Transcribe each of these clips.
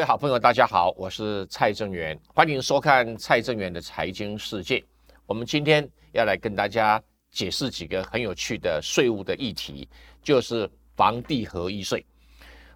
各位好朋友，大家好，我是蔡正元，欢迎收看蔡正元的财经世界。我们今天要来跟大家解释几个很有趣的税务的议题，就是房地合一税。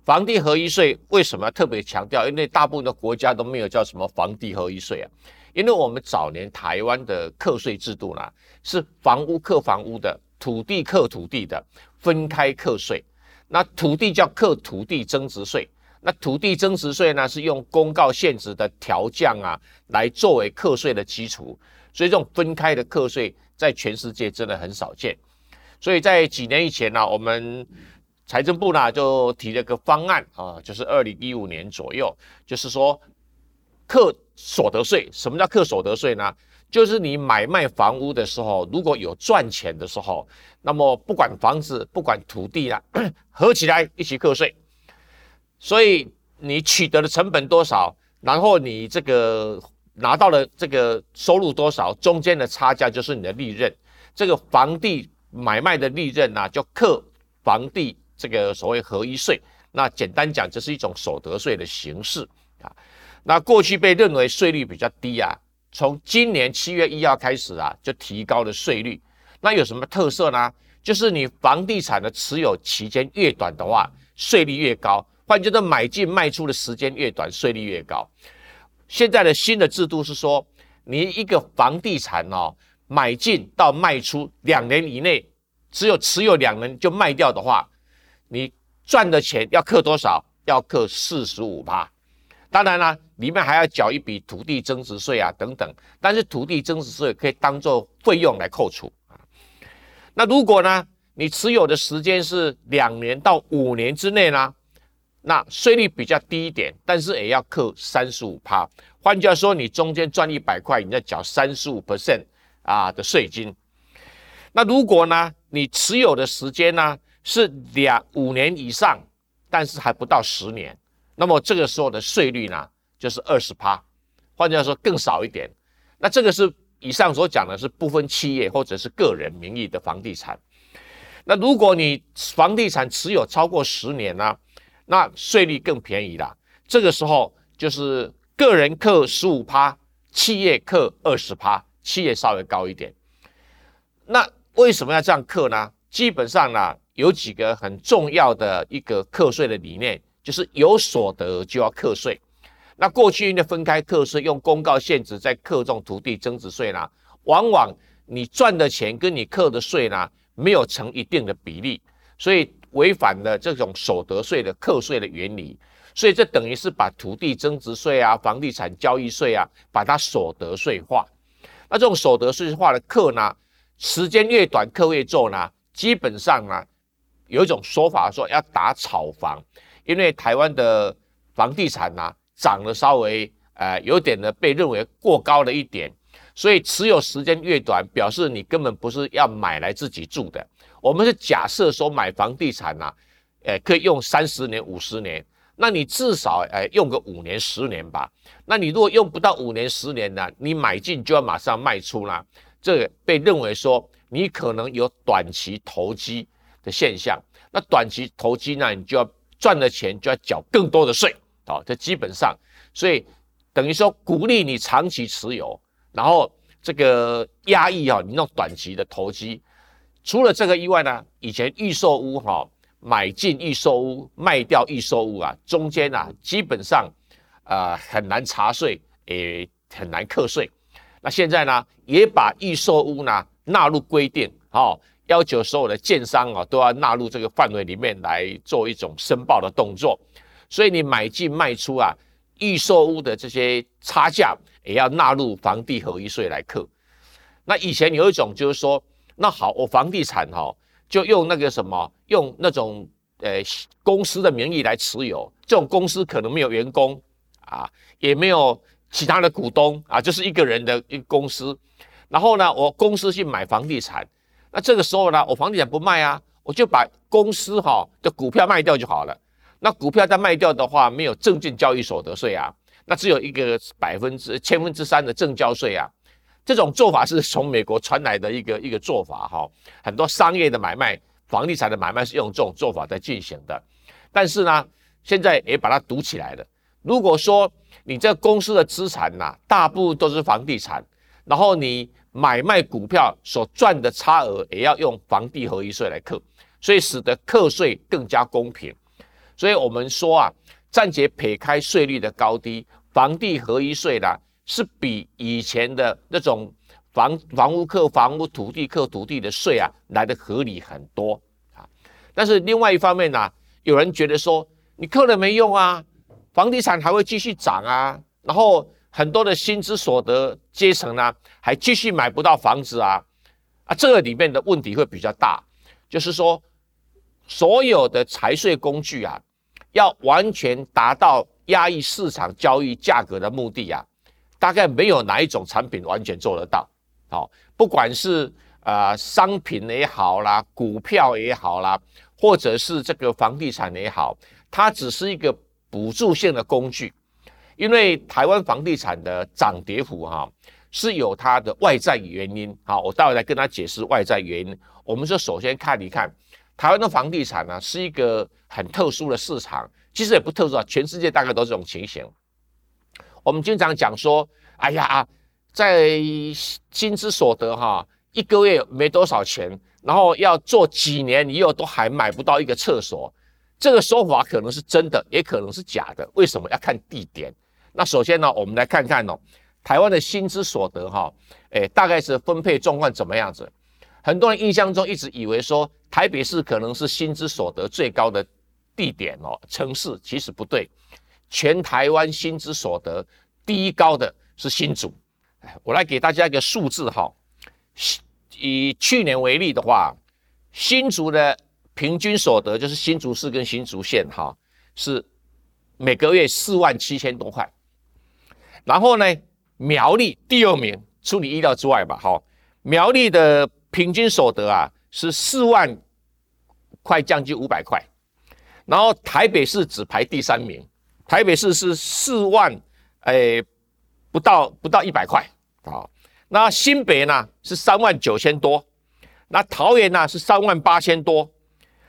房地合一税为什么特别强调？因为大部分的国家都没有叫什么房地合一税啊。因为我们早年台湾的课税制度呢，是房屋课房屋的，土地课土地的，分开课税。那土地叫课土地增值税。那土地增值税呢，是用公告限值的调降啊，来作为课税的基础，所以这种分开的课税在全世界真的很少见。所以在几年以前呢，我们财政部呢就提了个方案啊，就是二零一五年左右，就是说课所得税。什么叫课所得税呢？就是你买卖房屋的时候，如果有赚钱的时候，那么不管房子不管土地啊，合起来一起课税。所以你取得的成本多少，然后你这个拿到了这个收入多少，中间的差价就是你的利润。这个房地买卖的利润呢，就课房地这个所谓合一税。那简单讲，这是一种所得税的形式啊。那过去被认为税率比较低啊，从今年七月一号开始啊，就提高了税率。那有什么特色呢？就是你房地产的持有期间越短的话，税率越高。换句话说，买进卖出的时间越短，税率越高。现在的新的制度是说，你一个房地产哦，买进到卖出两年以内，只有持有两年就卖掉的话，你赚的钱要扣多少？要扣四十五趴。当然了，里面还要缴一笔土地增值税啊等等。但是土地增值税可以当做费用来扣除啊。那如果呢，你持有的时间是两年到五年之内呢？那税率比较低一点，但是也要扣三十五趴。换句话说，你中间赚一百块，你要缴三十五 percent 啊的税金。那如果呢，你持有的时间呢是两五年以上，但是还不到十年，那么这个时候的税率呢就是二十趴。换句话说，更少一点。那这个是以上所讲的是部分企业或者是个人名义的房地产。那如果你房地产持有超过十年呢？那税率更便宜啦，这个时候就是个人课十五趴，企业课二十趴，企业稍微高一点。那为什么要这样课呢？基本上呢，有几个很重要的一个课税的理念，就是有所得就要课税。那过去因为分开课税，用公告限制在课中土地增值税呢，往往你赚的钱跟你课的税呢，没有成一定的比例，所以。违反了这种所得税的课税的原理，所以这等于是把土地增值税啊、房地产交易税啊，把它所得税化。那这种所得税化的课呢，时间越短课越重呢，基本上呢，有一种说法说要打炒房，因为台湾的房地产呢涨得稍微呃有点呢被认为过高了一点，所以持有时间越短，表示你根本不是要买来自己住的。我们是假设说买房地产呐，诶，可以用三十年、五十年，那你至少诶用个五年、十年吧。那你如果用不到五年、十年呢，你买进就要马上卖出啦，这个被认为说你可能有短期投机的现象。那短期投机呢，你就要赚的钱就要缴更多的税啊。这基本上，所以等于说鼓励你长期持有，然后这个压抑啊你那种短期的投机。除了这个以外呢，以前预售屋哈买进预售屋卖掉预售屋啊，中间啊基本上啊很难查税，也很难课税。那现在呢，也把预售屋呢纳入规定，哦，要求所有的建商啊都要纳入这个范围里面来做一种申报的动作。所以你买进卖出啊，预售屋的这些差价也要纳入房地合一税来课。那以前有一种就是说。那好，我房地产哈就用那个什么，用那种呃公司的名义来持有，这种公司可能没有员工啊，也没有其他的股东啊，就是一个人的一个公司。然后呢，我公司去买房地产，那这个时候呢，我房地产不卖啊，我就把公司哈的股票卖掉就好了。那股票再卖掉的话，没有证券交易所得税啊，那只有一个百分之千分之三的正交税啊。这种做法是从美国传来的一个一个做法哈，很多商业的买卖、房地产的买卖是用这种做法在进行的，但是呢，现在也把它堵起来了。如果说你这公司的资产呐，大部分都是房地产，然后你买卖股票所赚的差额也要用房地合一税来扣，所以使得课税更加公平。所以我们说啊，暂且撇开税率的高低，房地合一税呢是比以前的那种房房屋课房屋、土地课土地的税啊来的合理很多啊。但是另外一方面呢，有人觉得说你课了没用啊。房地产还会继续涨啊，然后很多的薪资所得阶层呢，还继续买不到房子啊，啊，这个里面的问题会比较大，就是说，所有的财税工具啊，要完全达到压抑市场交易价格的目的啊，大概没有哪一种产品完全做得到。好，不管是啊商品也好啦，股票也好啦，或者是这个房地产也好，它只是一个。补助性的工具，因为台湾房地产的涨跌幅哈是有它的外在原因好，我待会来跟他解释外在原因。我们就首先看一看台湾的房地产呢是一个很特殊的市场，其实也不特殊啊，全世界大概都是这种情形。我们经常讲说，哎呀，在薪资所得哈一个月没多少钱，然后要做几年，你又都还买不到一个厕所。这个说法可能是真的，也可能是假的。为什么要看地点？那首先呢，我们来看看哦，台湾的薪资所得哈，哎，大概是分配状况怎么样子？很多人印象中一直以为说台北市可能是薪资所得最高的地点哦，城市其实不对。全台湾薪资所得第一高的是新竹。我来给大家一个数字哈，以去年为例的话，新竹的。平均所得就是新竹市跟新竹县哈，是每个月四万七千多块。然后呢，苗栗第二名，出你意料之外吧？哈，苗栗的平均所得啊是四万块，将近五百块。然后台北市只排第三名，台北市是四万，哎，不到不到一百块啊。那新北呢是三万九千多，那桃园呢是三万八千多。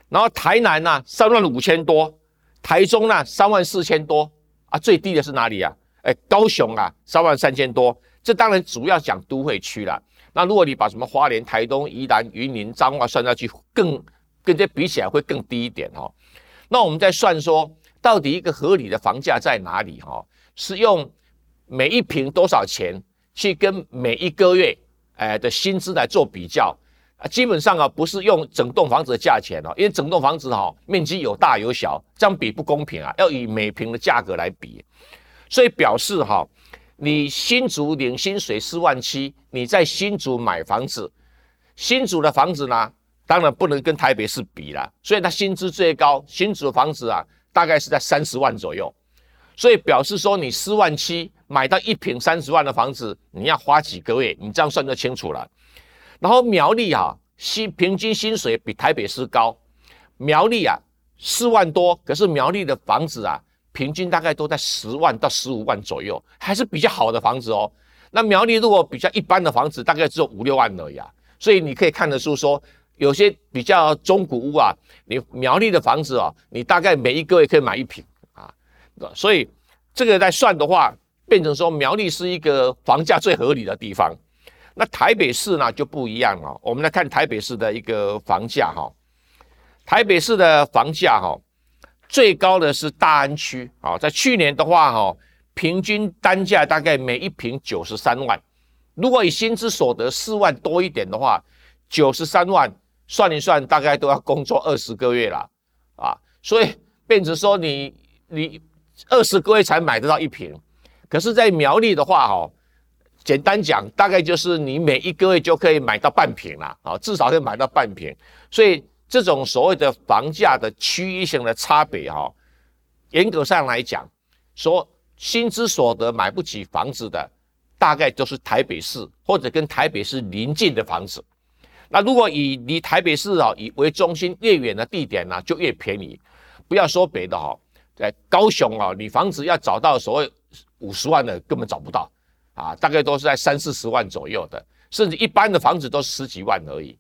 然后台南呢三万五千多，台中呢三万四千多啊，最低的是哪里啊？哎，高雄啊三万三千多。这当然主要讲都会区了。那如果你把什么花莲、台东、宜兰、云林、彰化算下去，更跟这比起来会更低一点哦。那我们再算说，到底一个合理的房价在哪里？哈，是用每一平多少钱去跟每一个月哎的薪资来做比较。啊，基本上啊，不是用整栋房子的价钱哦，因为整栋房子哈面积有大有小，这样比不公平啊，要以每平的价格来比，所以表示哈，你新竹领薪水四万七，你在新竹买房子，新竹的房子呢，当然不能跟台北市比了，所以它薪资最高，新竹的房子啊，大概是在三十万左右，所以表示说你四万七买到一平三十万的房子，你要花几个月，你这样算就清楚了。然后苗栗啊，薪平均薪水比台北市高，苗栗啊四万多，可是苗栗的房子啊，平均大概都在十万到十五万左右，还是比较好的房子哦。那苗栗如果比较一般的房子，大概只有五六万而已啊。所以你可以看得出说，有些比较中古屋啊，你苗栗的房子啊，你大概每一个月可以买一平啊。所以这个在算的话，变成说苗栗是一个房价最合理的地方。那台北市呢就不一样了。我们来看台北市的一个房价哈，台北市的房价哈，最高的是大安区啊，在去年的话哈，平均单价大概每一平九十三万。如果以薪资所得四万多一点的话，九十三万算一算，大概都要工作二十个月了啊。所以变成说你你二十个月才买得到一瓶，可是，在苗栗的话哈。简单讲，大概就是你每一个月就可以买到半瓶了啊，至少可以买到半瓶。所以这种所谓的房价的区域性的差别哈，严格上来讲，说薪资所得买不起房子的，大概都是台北市或者跟台北市邻近的房子。那如果以离台北市啊以为中心越远的地点呢，就越便宜。不要说别的哈，在高雄啊，你房子要找到所谓五十万的，根本找不到。啊，大概都是在三四十万左右的，甚至一般的房子都十几万而已。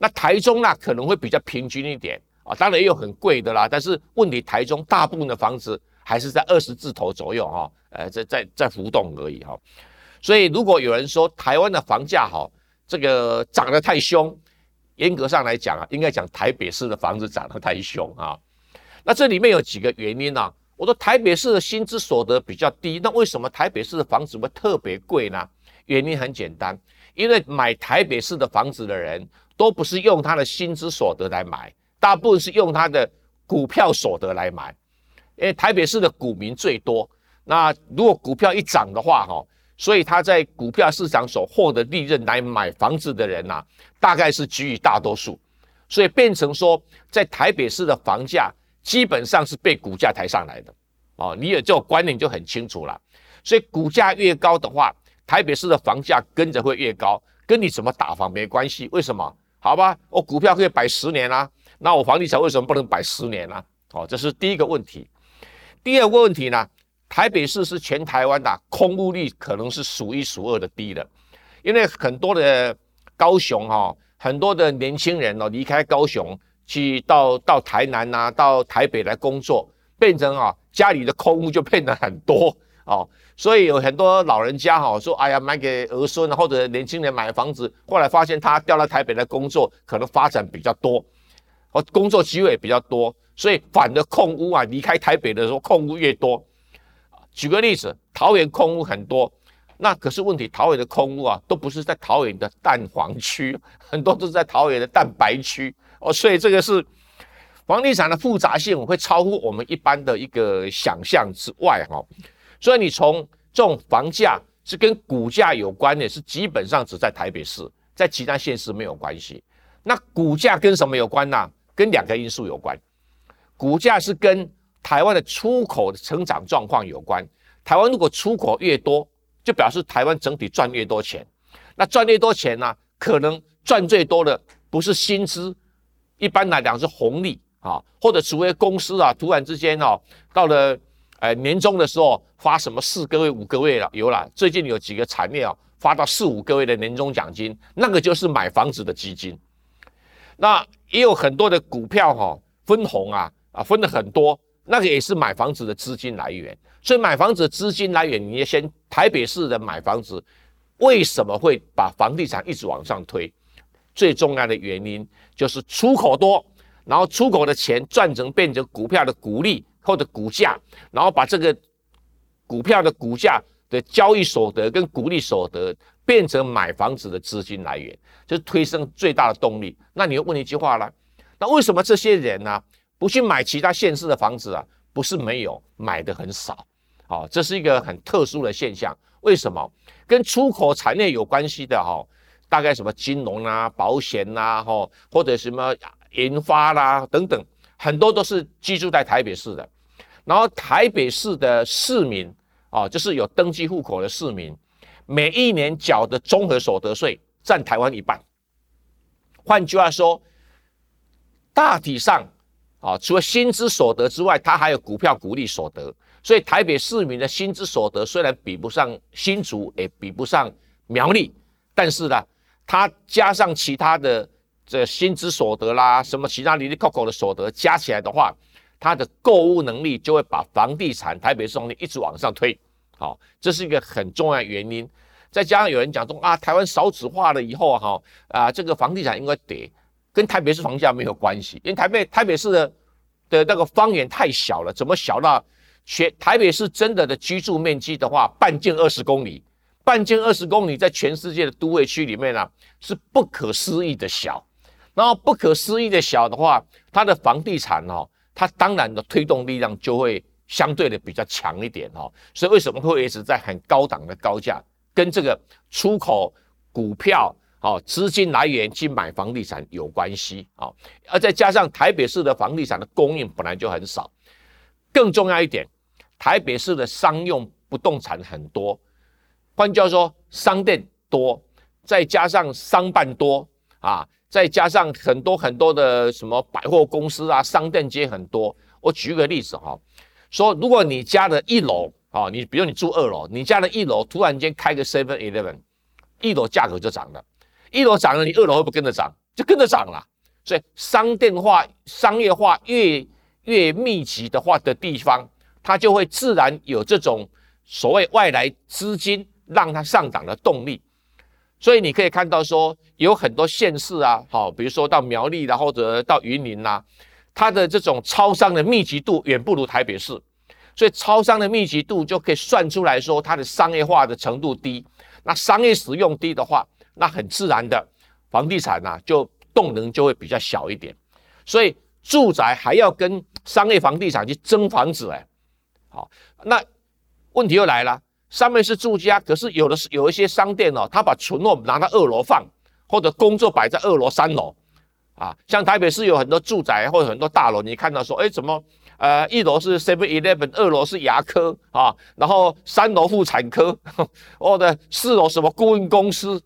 那台中呢，可能会比较平均一点啊，当然也有很贵的啦。但是问题，台中大部分的房子还是在二十字头左右哈，呃，在在在浮动而已哈。所以如果有人说台湾的房价哈，这个涨得太凶，严格上来讲啊，应该讲台北市的房子涨得太凶啊。那这里面有几个原因呢？我说台北市的薪资所得比较低，那为什么台北市的房子会特别贵呢？原因很简单，因为买台北市的房子的人都不是用他的薪资所得来买，大部分是用他的股票所得来买。因为台北市的股民最多，那如果股票一涨的话，哈，所以他在股票市场所获得利润来买房子的人呐，大概是居于大多数，所以变成说，在台北市的房价。基本上是被股价抬上来的，哦，你有这种观念就很清楚了。所以股价越高的话，台北市的房价跟着会越高，跟你怎么打房没关系。为什么？好吧，我股票可以摆十年啦，那我房地产为什么不能摆十年呢？哦，这是第一个问题。第二个问题呢，台北市是全台湾的空屋率可能是数一数二的低的，因为很多的高雄哈，很多的年轻人哦离开高雄。去到到台南呐，到台北来工作，变成啊家里的空屋就变得很多 哦，所以有很多老人家哈说，哎呀买给儿孙或者年轻人买房子，后来发现他调到台北来工作，可能发展比较多，哦工作机会比较多，所以反的空屋啊，离开台北的时候空屋越多。举个例子，桃园空屋很多，那可是问题，桃园的空屋啊，都不是在桃园的蛋黄区，很多都是在桃园的蛋白区。哦，所以这个是房地产的复杂性会超乎我们一般的一个想象之外哈。所以你从这种房价是跟股价有关的，是基本上只在台北市，在其他县市没有关系。那股价跟什么有关呢？跟两个因素有关。股价是跟台湾的出口的成长状况有关。台湾如果出口越多，就表示台湾整体赚越多钱。那赚越多钱呢，可能赚最多的不是薪资。一般来讲是红利啊，或者除非公司啊突然之间哦，到了呃年终的时候发什么四个月、五个月了有了，最近有几个产业啊发到四五个月的年终奖金，那个就是买房子的基金。那也有很多的股票哈分红啊啊分的很多，那个也是买房子的资金来源。所以买房子的资金来源，你要先台北市的买房子为什么会把房地产一直往上推？最重要的原因就是出口多，然后出口的钱赚成变成股票的股利或者股价，然后把这个股票的股价的交易所得跟股利所得变成买房子的资金来源，就是推升最大的动力。那你又问一句话了，那为什么这些人呢不去买其他县市的房子啊？不是没有，买的很少。好，这是一个很特殊的现象。为什么？跟出口产业有关系的哈。大概什么金融啊、保险呐，吼，或者什么研发啦等等，很多都是居住在台北市的。然后台北市的市民啊，就是有登记户口的市民，每一年缴的综合所得税占台湾一半。换句话说，大体上啊，除了薪资所得之外，它还有股票股利所得。所以台北市民的薪资所得虽然比不上新竹，也比不上苗栗，但是呢。它加上其他的这薪资所得啦，什么其他零零扣扣的所得加起来的话，它的购物能力就会把房地产台北市房地一直往上推。好，这是一个很重要的原因。再加上有人讲说啊，台湾少子化了以后哈啊，这个房地产应该跌，跟台北市房价没有关系，因为台北台北市的的那个方圆太小了，怎么小到全台北市真的的居住面积的话，半径二十公里。半径二十公里，在全世界的都会区里面呢，是不可思议的小。然后不可思议的小的话，它的房地产哦，它当然的推动力量就会相对的比较强一点哦。所以为什么会一直在很高档的高价，跟这个出口股票哦资金来源去买房地产有关系啊。而再加上台北市的房地产的供应本来就很少，更重要一点，台北市的商用不动产很多。换句话说，商店多，再加上商办多啊，再加上很多很多的什么百货公司啊，商店街很多。我举个例子哈，说如果你家的一楼啊，你比如你住二楼，你家的一楼突然间开个 Seven Eleven，一楼价格就涨了，一楼涨了，你二楼会不会跟着涨？就跟着涨了。所以商店化、商业化越越密集的话的地方，它就会自然有这种所谓外来资金让它上涨的动力。所以你可以看到说，有很多县市啊，好，比如说到苗栗啦，或者到云林啦，它的这种超商的密集度远不如台北市，所以超商的密集度就可以算出来说，它的商业化的程度低。那商业使用低的话，那很自然的，房地产呐就动能就会比较小一点。所以住宅还要跟商业房地产去争房子，哎，好，那问题又来了。上面是住家，可是有的是有一些商店哦，他把存货拿到二楼放，或者工作摆在二楼、三楼，啊，像台北市有很多住宅或者很多大楼，你看到说，哎，怎么，呃，一楼是 Seven Eleven，二楼是牙科啊，然后三楼妇产科，或者四楼什么顾问公司，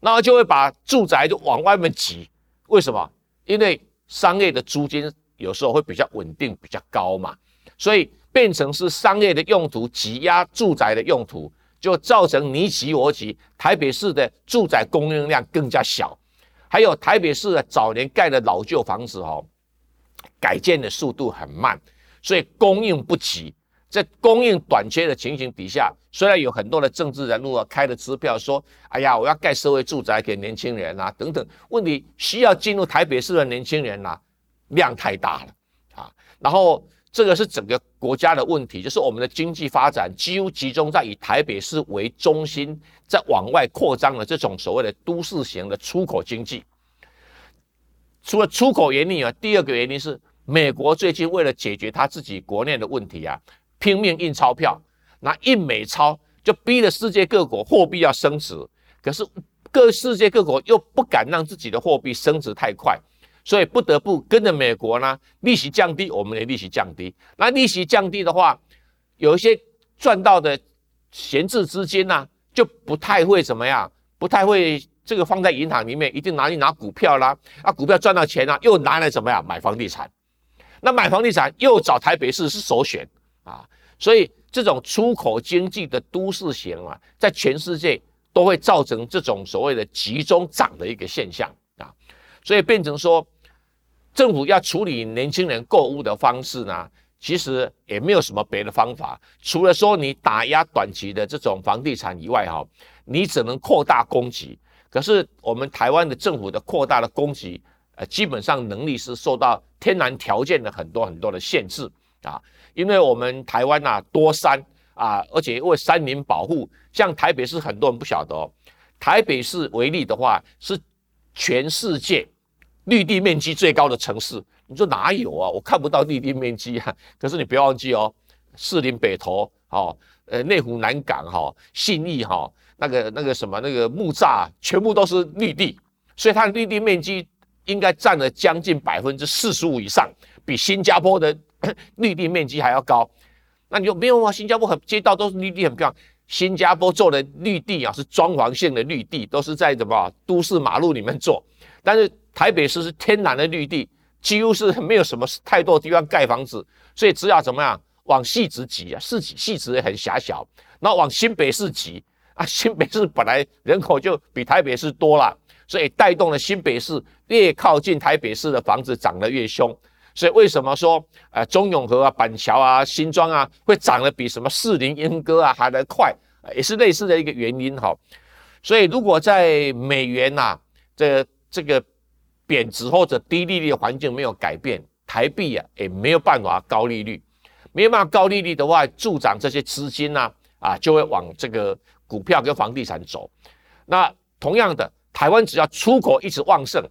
那就会把住宅就往外面挤。为什么？因为商业的租金有时候会比较稳定、比较高嘛，所以。变成是商业的用途挤压住宅的用途，就造成你挤我挤。台北市的住宅供应量更加小，还有台北市的早年盖的老旧房子哦，改建的速度很慢，所以供应不及。在供应短缺的情形底下，虽然有很多的政治人物啊开的支票说：“哎呀，我要盖社会住宅给年轻人啊，等等。”问题需要进入台北市的年轻人呐，量太大了啊，然后。这个是整个国家的问题，就是我们的经济发展几乎集中在以台北市为中心，在往外扩张的这种所谓的都市型的出口经济。除了出口原因以外，第二个原因是美国最近为了解决他自己国内的问题啊，拼命印钞票，拿印美钞，就逼着世界各国货币要升值。可是各世界各国又不敢让自己的货币升值太快。所以不得不跟着美国呢，利息降低，我们的利息降低。那利息降低的话，有一些赚到的闲置资金呢，就不太会怎么样，不太会这个放在银行里面，一定拿去拿股票啦。啊，股票赚到钱了，又拿来怎么样买房地产？那买房地产又找台北市是首选啊。所以这种出口经济的都市型啊，在全世界都会造成这种所谓的集中涨的一个现象啊。所以变成说，政府要处理年轻人购物的方式呢，其实也没有什么别的方法，除了说你打压短期的这种房地产以外，哈，你只能扩大供给。可是我们台湾的政府的扩大的供给，呃，基本上能力是受到天然条件的很多很多的限制啊，因为我们台湾呐多山啊，而且为山林保护，像台北市很多人不晓得哦，台北市为例的话是。全世界绿地面积最高的城市，你说哪有啊？我看不到绿地面积啊。可是你不要忘记哦，士林北投，哦，呃，内湖南港，哈，信义，哈，那个那个什么那个木栅，全部都是绿地，所以它的绿地面积应该占了将近百分之四十五以上，比新加坡的绿地面积还要高。那你就没有啊？新加坡很街道都是绿地，很漂亮。新加坡做的绿地啊，是装潢性的绿地，都是在什么都市马路里面做。但是台北市是天然的绿地，几乎是没有什么太多地方盖房子，所以只要怎么样往细直挤啊，市细直也很狭小，然后往新北市挤啊，新北市本来人口就比台北市多了，所以带动了新北市越靠近台北市的房子涨得越凶。所以为什么说，呃，中永和啊、板桥啊、新庄啊，会涨得比什么士林、莺歌啊还来快，也是类似的一个原因哈。所以如果在美元呐，这这个贬值或者低利率的环境没有改变，台币啊也没有办法高利率，没有办法高利率的话，助长这些资金呢，啊，就会往这个股票跟房地产走。那同样的，台湾只要出口一直旺盛。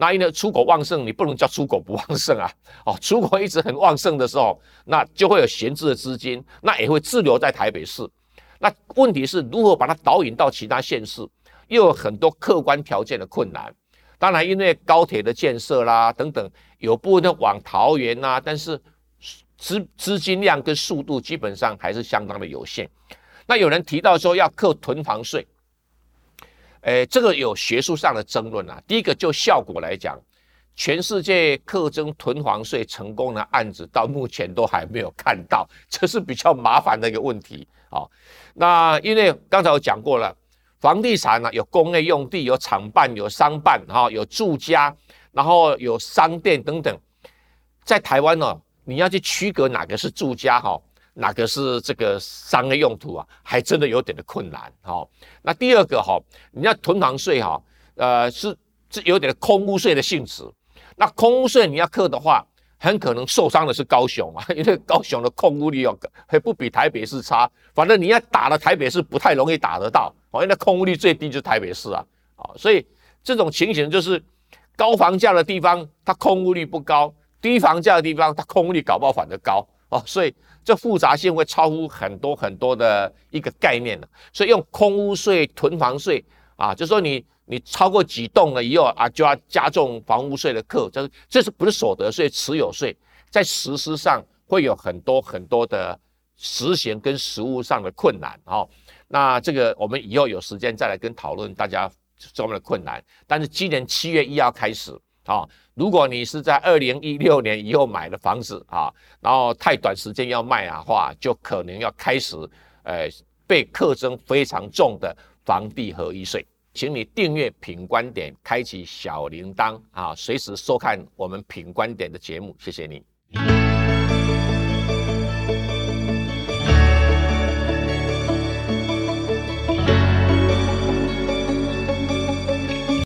那因为出口旺盛，你不能叫出口不旺盛啊！哦，出口一直很旺盛的时候，那就会有闲置的资金，那也会滞留在台北市。那问题是如何把它导引到其他县市，又有很多客观条件的困难。当然，因为高铁的建设啦等等，有部分的往桃园呐，但是资资金量跟速度基本上还是相当的有限。那有人提到说要扣囤房税。诶，这个有学术上的争论啊。第一个就效果来讲，全世界课征囤房税成功的案子到目前都还没有看到，这是比较麻烦的一个问题啊。那因为刚才我讲过了，房地产呢有工业用地、有厂办、有商办哈，有住家，然后有商店等等。在台湾呢，你要去区隔哪个是住家哈，哪个是这个商业用途啊，还真的有点的困难。好，那第二个哈，你要囤房税哈，呃，是是有点的空屋税的性质。那空屋税你要课的话，很可能受伤的是高雄啊，因为高雄的空屋率要还不比台北市差。反正你要打了台北市不太容易打得到，哦，因为空屋率最低就是台北市啊，啊，所以这种情形就是高房价的地方它空屋率不高，低房价的地方它空屋率搞不好反而高哦，所以这复杂性会超乎很多很多的一个概念的。所以用空屋税、囤房税啊，就说你你超过几栋了以后啊，就要加重房屋税的课，这这是不是所得税、持有税，在实施上会有很多很多的。实行跟实务上的困难，哦，那这个我们以后有时间再来跟讨论大家这方面的困难。但是今年七月一号开始，啊，如果你是在二零一六年以后买的房子，啊，然后太短时间要卖啊话，就可能要开始，呃，被课征非常重的房地合一税。请你订阅品观点，开启小铃铛，啊，随时收看我们品观点的节目。谢谢你。